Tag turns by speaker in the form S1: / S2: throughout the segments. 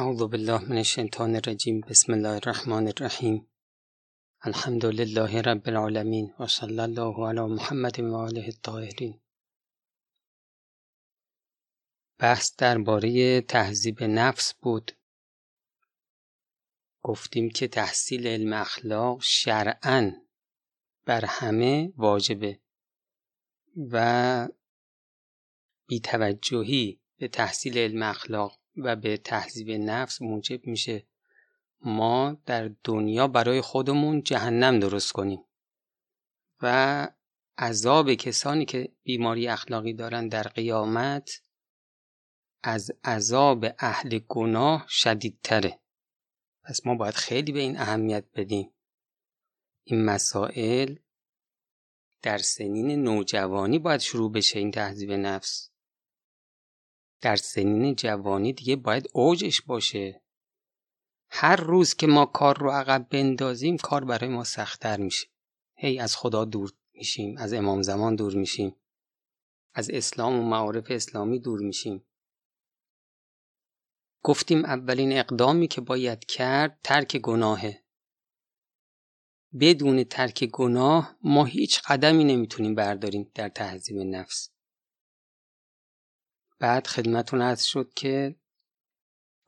S1: اعوذ بالله من الشیطان الرجیم بسم الله الرحمن الرحیم الحمد لله رب العالمین و صلی الله علی محمد و آله الطاهرین. بحث درباره تهذیب نفس بود. گفتیم که تحصیل علم اخلاق شرعا بر همه واجبه و بیتوجهی به تحصیل علم اخلاق و به تهذیب نفس موجب میشه. ما در دنیا برای خودمون جهنم درست کنیم و عذاب کسانی که بیماری اخلاقی دارن در قیامت از عذاب اهل گناه شدیدتره. پس ما باید خیلی به این اهمیت بدیم. این مسائل در سنین نوجوانی باید شروع بشه این تهذیب نفس. در سنین جوانی دیگه باید اوجش باشه. هر روز که ما کار رو عقب بندازیم کار برای ما سختتر میشه. هی از خدا دور میشیم از امام زمان دور میشیم. از اسلام و معارف اسلامی دور میشیم. گفتیم اولین اقدامی که باید کرد ترک گناهه. بدون ترک گناه ما هیچ قدمی نمی‌تونیم برداریم در تهذیب نفس. بعد خدمتون عرض شد که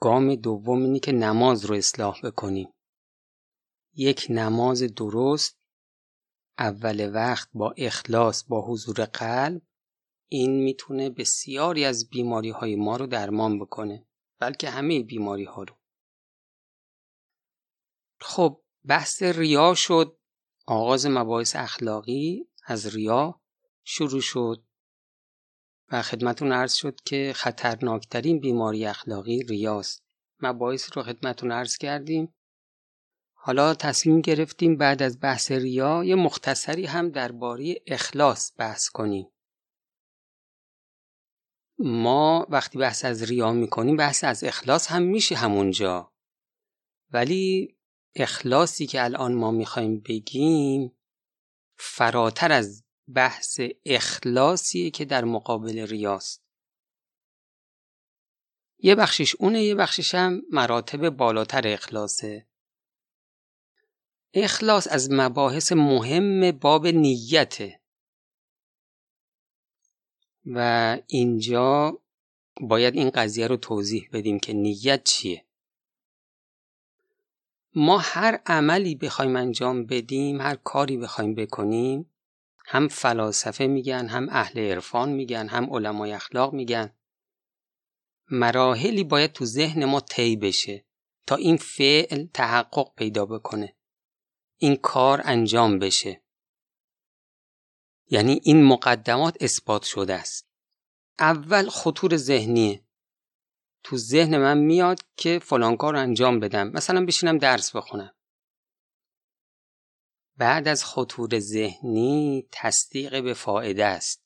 S1: گام دوم اینی که نماز رو اصلاح بکنیم. یک نماز درست اول وقت با اخلاص با حضور قلب این می‌تونه بسیاری از بیماری های ما رو درمان بکنه بلکه همه بیماری ها رو. خب بحث ریا شد. آغاز مباحث اخلاقی از ریا شروع شد. و خدمتون عرض شد که خطرناکترین بیماری اخلاقی ریاست. مباحث رو خدمتون عرض کردیم. حالا تصمیم گرفتیم بعد از بحث ریا یه مختصری هم درباره اخلاص بحث کنیم. ما وقتی بحث از ریا می‌کنیم بحث از اخلاص هم میشه همونجا. ولی اخلاصی که الان ما می‌خوایم بگیم فراتر از بحث اخلاصیه که در مقابل ریاست. یه بخشش اونه یه بخشش هم مراتب بالاتر اخلاصه. اخلاص از مباحث مهم باب نیته. و اینجا باید این قضیه رو توضیح بدیم که نیت چیه. ما هر عملی بخوایم انجام بدیم هر کاری بخوایم بکنیم هم فلاسفه میگن هم اهل عرفان میگن هم علمای اخلاق میگن. مراحلی باید تو ذهن ما طی بشه تا این فعل تحقق پیدا بکنه. این کار انجام بشه. یعنی این مقدمات اثبات شده است. اول خطور ذهنیه تو ذهن من میاد که فلان کار انجام بدم. مثلا بشینم درس بخونم. بعد از خطور ذهنی تصدیق به فایده است.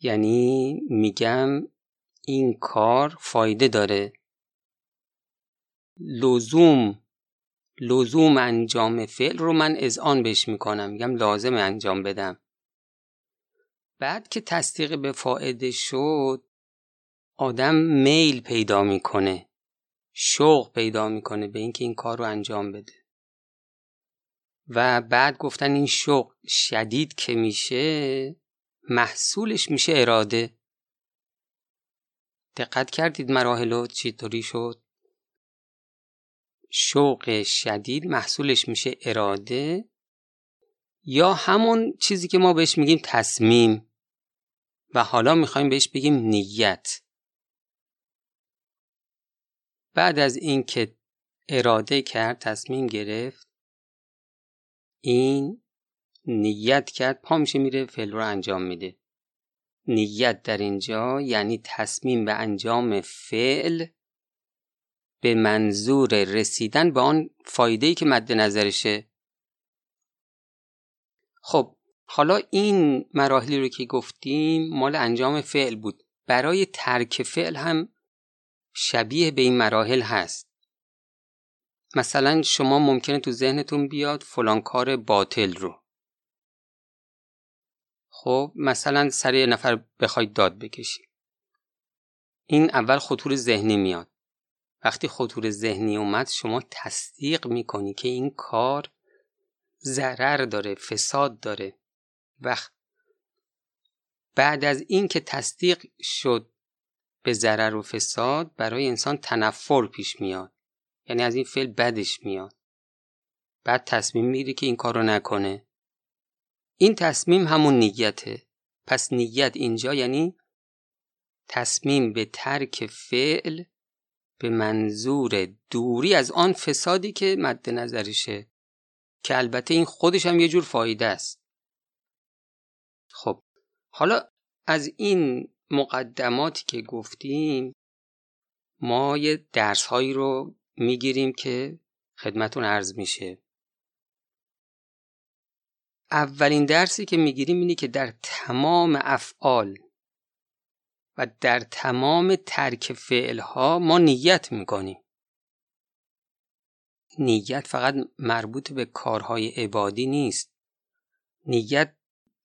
S1: یعنی میگم این کار فایده داره. لزوم لزوم انجام فعل رو من اذعان بهش می‌کنم. میگم لازم انجام بدم. بعد که تصدیق به فایده شد آدم میل پیدا می‌کنه شوق پیدا می‌کنه به اینکه این کار رو انجام بده. و بعد گفتن این شوق شدید که میشه محصولش میشه اراده. دقت کردید مراحل چطوری شد؟ شوق شدید محصولش میشه اراده؟ یا همون چیزی که ما بهش میگیم تصمیم و حالا می‌خوایم بهش بگیم نیت؟ بعد از اینکه اراده کرد تصمیم گرفت این نیت کرد پا میشه میره فعل رو انجام میده. نیت در اینجا یعنی تصمیم به انجام فعل به منظور رسیدن به آن فایده که مد نظرشه. خب حالا این مراحلی رو که گفتیم مال انجام فعل بود. برای ترک فعل هم شبیه به این مراحل هست. مثلا شما ممکنه تو ذهنتون بیاد فلان کار باطل رو. خب مثلا سر یه نفر بخواید داد بکشید این اول خطور ذهنی میاد. وقتی خطور ذهنی اومد شما تصدیق می‌کنی که این کار ضرر داره فساد داره. و بعد از این که تصدیق شد به ضرر و فساد برای انسان تنفر پیش میاد. یعنی از این فعل بدش میاد. بعد تصمیم می‌گیره که این کار رو نکنه. این تصمیم همون نیته پس نیت اینجا یعنی تصمیم به ترک فعل به منظور دوری از آن فسادی که مد نظرشه. که البته این خودش هم یه جور فایده است. خب حالا از این مقدماتی که گفتیم ما یه درس هایی رو می‌گیریم که خدمتون عرض میشه. اولین درسی که می‌گیریم اینه که در تمام افعال و در تمام ترک فعلها ما نیت می‌کنیم. نیت فقط مربوط به کارهای عبادی نیست. نیت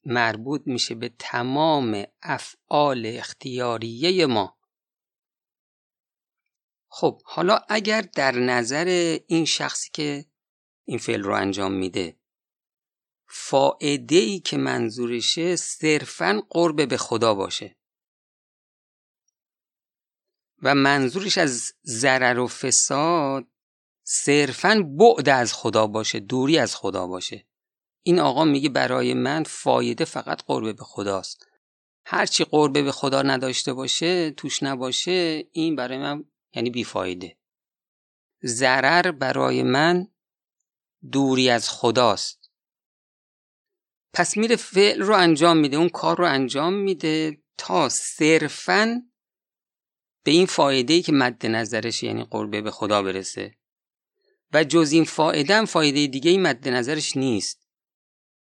S1: مربوط میشه به تمام افعال اختیاریه ما. خب حالا اگر در نظر این شخصی که این فعل رو انجام میده فائده ای که منظورشه صرفا قرب به خدا باشه. و منظورش از ضرر و فساد صرفا بعد از خدا باشه دوری از خدا باشه. این آقا میگه برای من فایده فقط قربه به خداست. هرچی قربه به خدا نداشته باشه توش نباشه این برای من یعنی بیفایده. ضرر برای من دوری از خداست. پس میره فعل رو انجام میده اون کار رو انجام میده تا صرفا به این فایده ای که مد نظرش یعنی قربه به خدا برسه. و جز این فایده هم فایده دیگه ای مد نظرش نیست.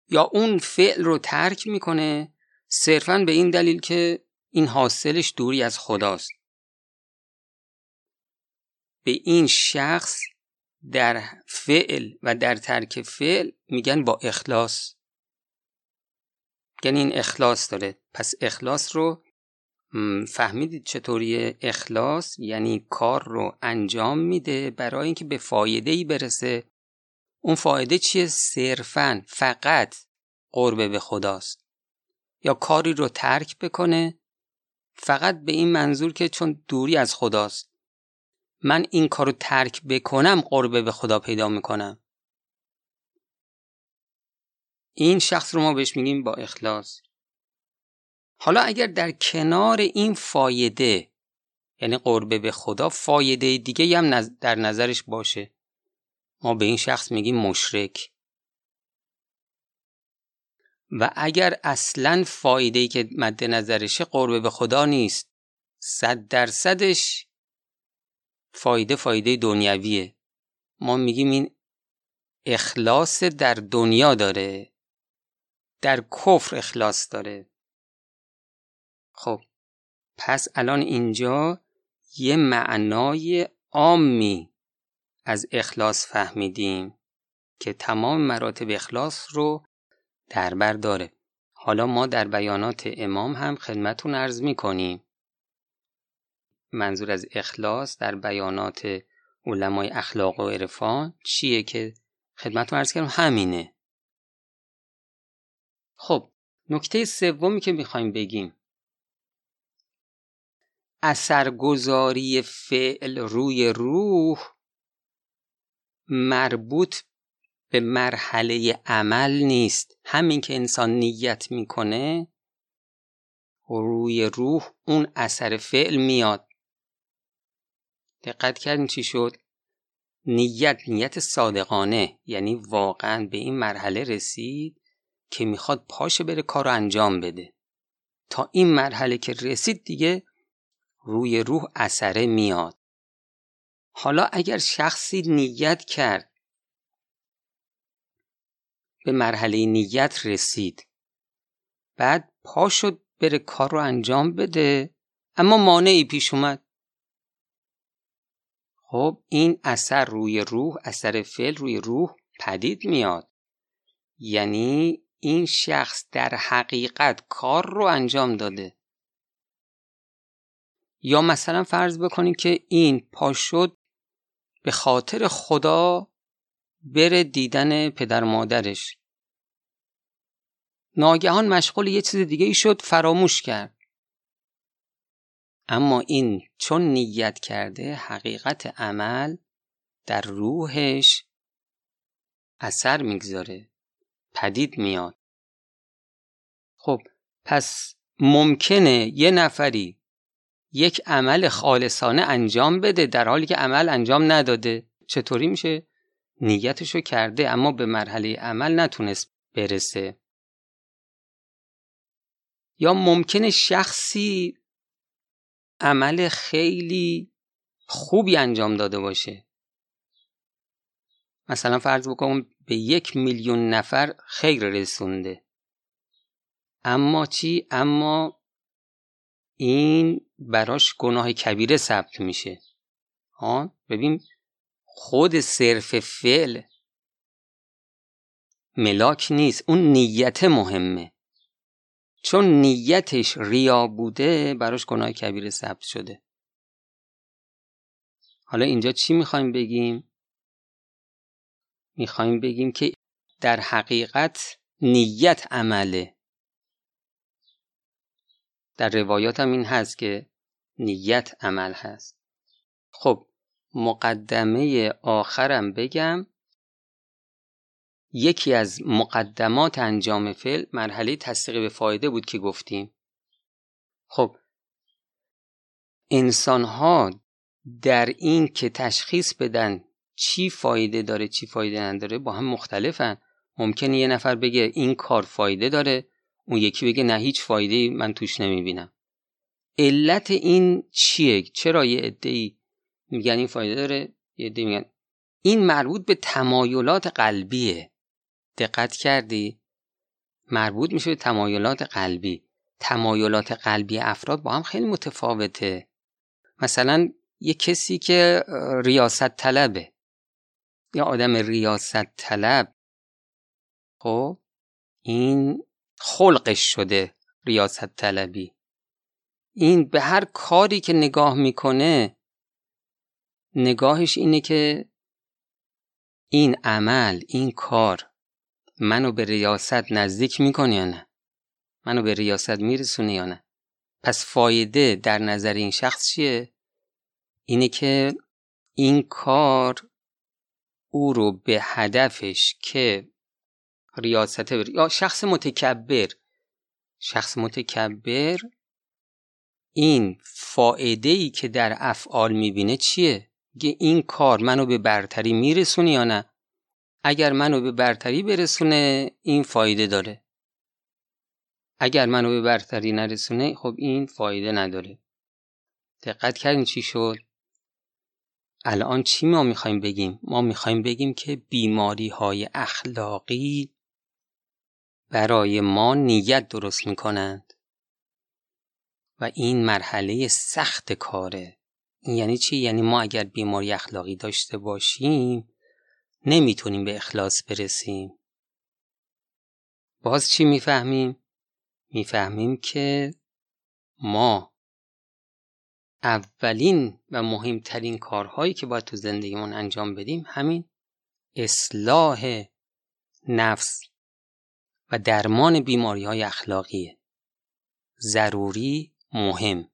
S1: یا اون فعل رو ترک می‌کنه صرفا به این دلیل که این حاصلش دوری از خداست. به این شخص در فعل و در ترک فعل میگن با اخلاص. یعنی این اخلاص داره. پس اخلاص رو فهمیدید چطوری اخلاص؟ یعنی کار رو انجام میده برای اینکه به فایده ای برسه. اون فایده چیه؟ صرفا فقط قربه به خداست. یا کاری رو ترک بکنه فقط به این منظور که چون دوری از خداست. من این کارو ترک بکنم قربه به خدا پیدا می‌کنم. این شخص رو ما بهش میگیم با اخلاص. حالا اگر در کنار این فایده یعنی قربه به خدا فایده دیگه هم در نظرش باشه ما به این شخص میگیم مشرک. و اگر اصلا فایده که مد نظرشه قربه به خدا نیست صد درصدش فایده فایده دنیویه ما میگیم این اخلاص در دنیا داره در کفر اخلاص داره. خب پس الان اینجا یه معنای عامی از اخلاص فهمیدیم که تمام مراتب اخلاص رو در بر داره. حالا ما در بیانات امام هم خدمتون عرض می کنیم منظور از اخلاص در بیانات علمای اخلاق و عرفان چیه که خدمتون عرض کردم؟ همینه. خب نکته سومی که می‌خوایم بگیم. اثرگذاری فعل روی روح مربوط به مرحله عمل نیست. همین که انسان نیت می‌کنه روی روح اون اثر فعل میاد. دقت کردین چی شد؟ نیت نیت صادقانه یعنی واقعا به این مرحله رسید که می‌خواد پاشه بره کار رو انجام بده. تا این مرحله که رسید دیگه روی روح اثره میاد. حالا اگر شخصی نیت کرد به مرحله نیت رسید بعد پا شد بره کار رو انجام بده اما مانعی پیش اومد. خب این اثر روی روح اثر فعل روی روح پدید میاد. یعنی این شخص در حقیقت کار رو انجام داده. یا مثلا فرض بکنیم که این پا شد به خاطر خدا بره دیدن پدر مادرش. ناگهان مشغول یه چیز دیگه ای شد فراموش کرد. اما این چون نیت کرده حقیقت عمل در روحش اثر می‌گذاره پدید میاد. خب پس ممکنه یه نفری یک عمل خالصانه انجام بده در حالی که عمل انجام نداده. چطوری میشه؟ نیتشو کرده اما به مرحله عمل نتونست برسه. یا ممکنه شخصی عمل خیلی خوبی انجام داده باشه. مثلا فرض بکنم به یک میلیون نفر خیر رسونده. اما چی؟ اما این براش گناه کبیره ثبت میشه. ها ببین خود صرف فعل ملاک نیست. اون نیت مهمه. چون نیتش ریا بوده براش گناه کبیره ثبت شده. حالا اینجا چی می‌خوایم بگیم؟ می‌خوایم بگیم که در حقیقت نیت عمله. در روایات هم این هست که نیت عمل هست. خب مقدمه آخرم بگم. یکی از مقدمات انجام فعل مرحله تصدیق به فایده بود که گفتیم. خب انسان ها در این که تشخیص بدن چی فایده داره چی فایده نداره با هم مختلفن. ممکنه یه نفر بگه این کار فایده داره اون یکی بگه نه هیچ فایده من توش نمی‌بینم. علت این چیه؟ چرا یه عده میگن این فایده داره؟ یه عده میگن. این مربوط به تمایلات قلبیه. دقت کردی؟ مربوط میشه به تمایلات قلبی. تمایلات قلبی افراد با هم خیلی متفاوته. مثلا یه کسی که ریاست طلبه یا آدم ریاست طلب خب این خلقش شده ریاست طلبی این به هر کاری که نگاه می‌کنه نگاهش اینه که این عمل این کار منو به ریاست نزدیک می‌کنه یا نه منو به ریاست میرسونه یا نه پس فایده در نظر این شخص چیه اینه که این کار او رو به هدفش که ریاست بر... یا شخص متکبر شخص متکبر این فائده ای که در افعال می‌بینه چیه؟ که این کار منو به برتری میرسونه یا نه؟ اگر منو به برتری برسونه این فایده داره. اگر منو به برتری نرسونه خب این فایده نداره. دقت کردین چی شد؟ الان چی ما می‌خوایم بگیم؟ ما می‌خوایم بگیم که بیماری های اخلاقی برای ما نیت درست می‌کنند. و این مرحله سخت کاره. این یعنی چی؟ یعنی ما اگر بیماری اخلاقی داشته باشیم نمی‌تونیم به اخلاص برسیم. باز چی می‌فهمیم؟ می‌فهمیم که ما اولین و مهمترین کارهایی که باید تو زندگیمون انجام بدیم همین اصلاح نفس و درمان بیماری های اخلاقیه. ضروری مهم.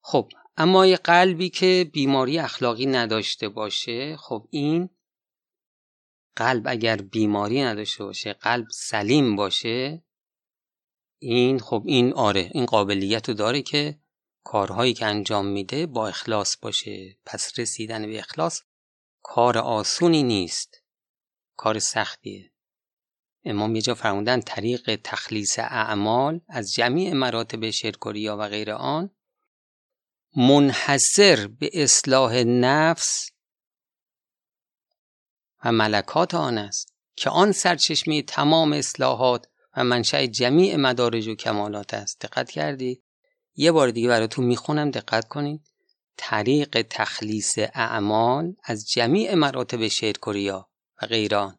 S1: خب اما یه قلبی که بیماری اخلاقی نداشته باشه خب این قلب اگر بیماری نداشته باشه قلب سلیم باشه این خب این آره این قابلیت رو داره که کارهایی که انجام میده با اخلاص باشه. پس رسیدن به اخلاص کار آسونی نیست کار سختیه. امام یه جا فرمودن طریق تخلیص اعمال از جمیع مراتب شرکریا و غیر آن منحصر به اصلاح نفس و ملکات آن است که آن سرچشمه تمام اصلاحات و منشأ جمیع مدارج و کمالات است. دقت کردی؟ یه بار دیگه براتون می‌خونم. دقت کنید. طریق تخلیص اعمال از جمیع مراتب شیرکریا و غیران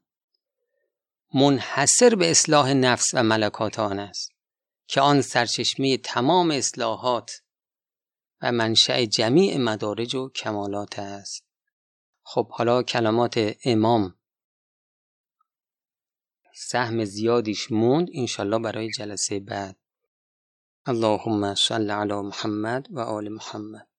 S1: منحصر به اصلاح نفس و ملکات آن است که آن سرچشمه تمام اصلاحات و منشأ جمیع مدارج و کمالات است. خب حالا کلمات امام. سهم زیادیش موند انشالله برای جلسه بعد. اللهم صل علی محمد و آل محمد.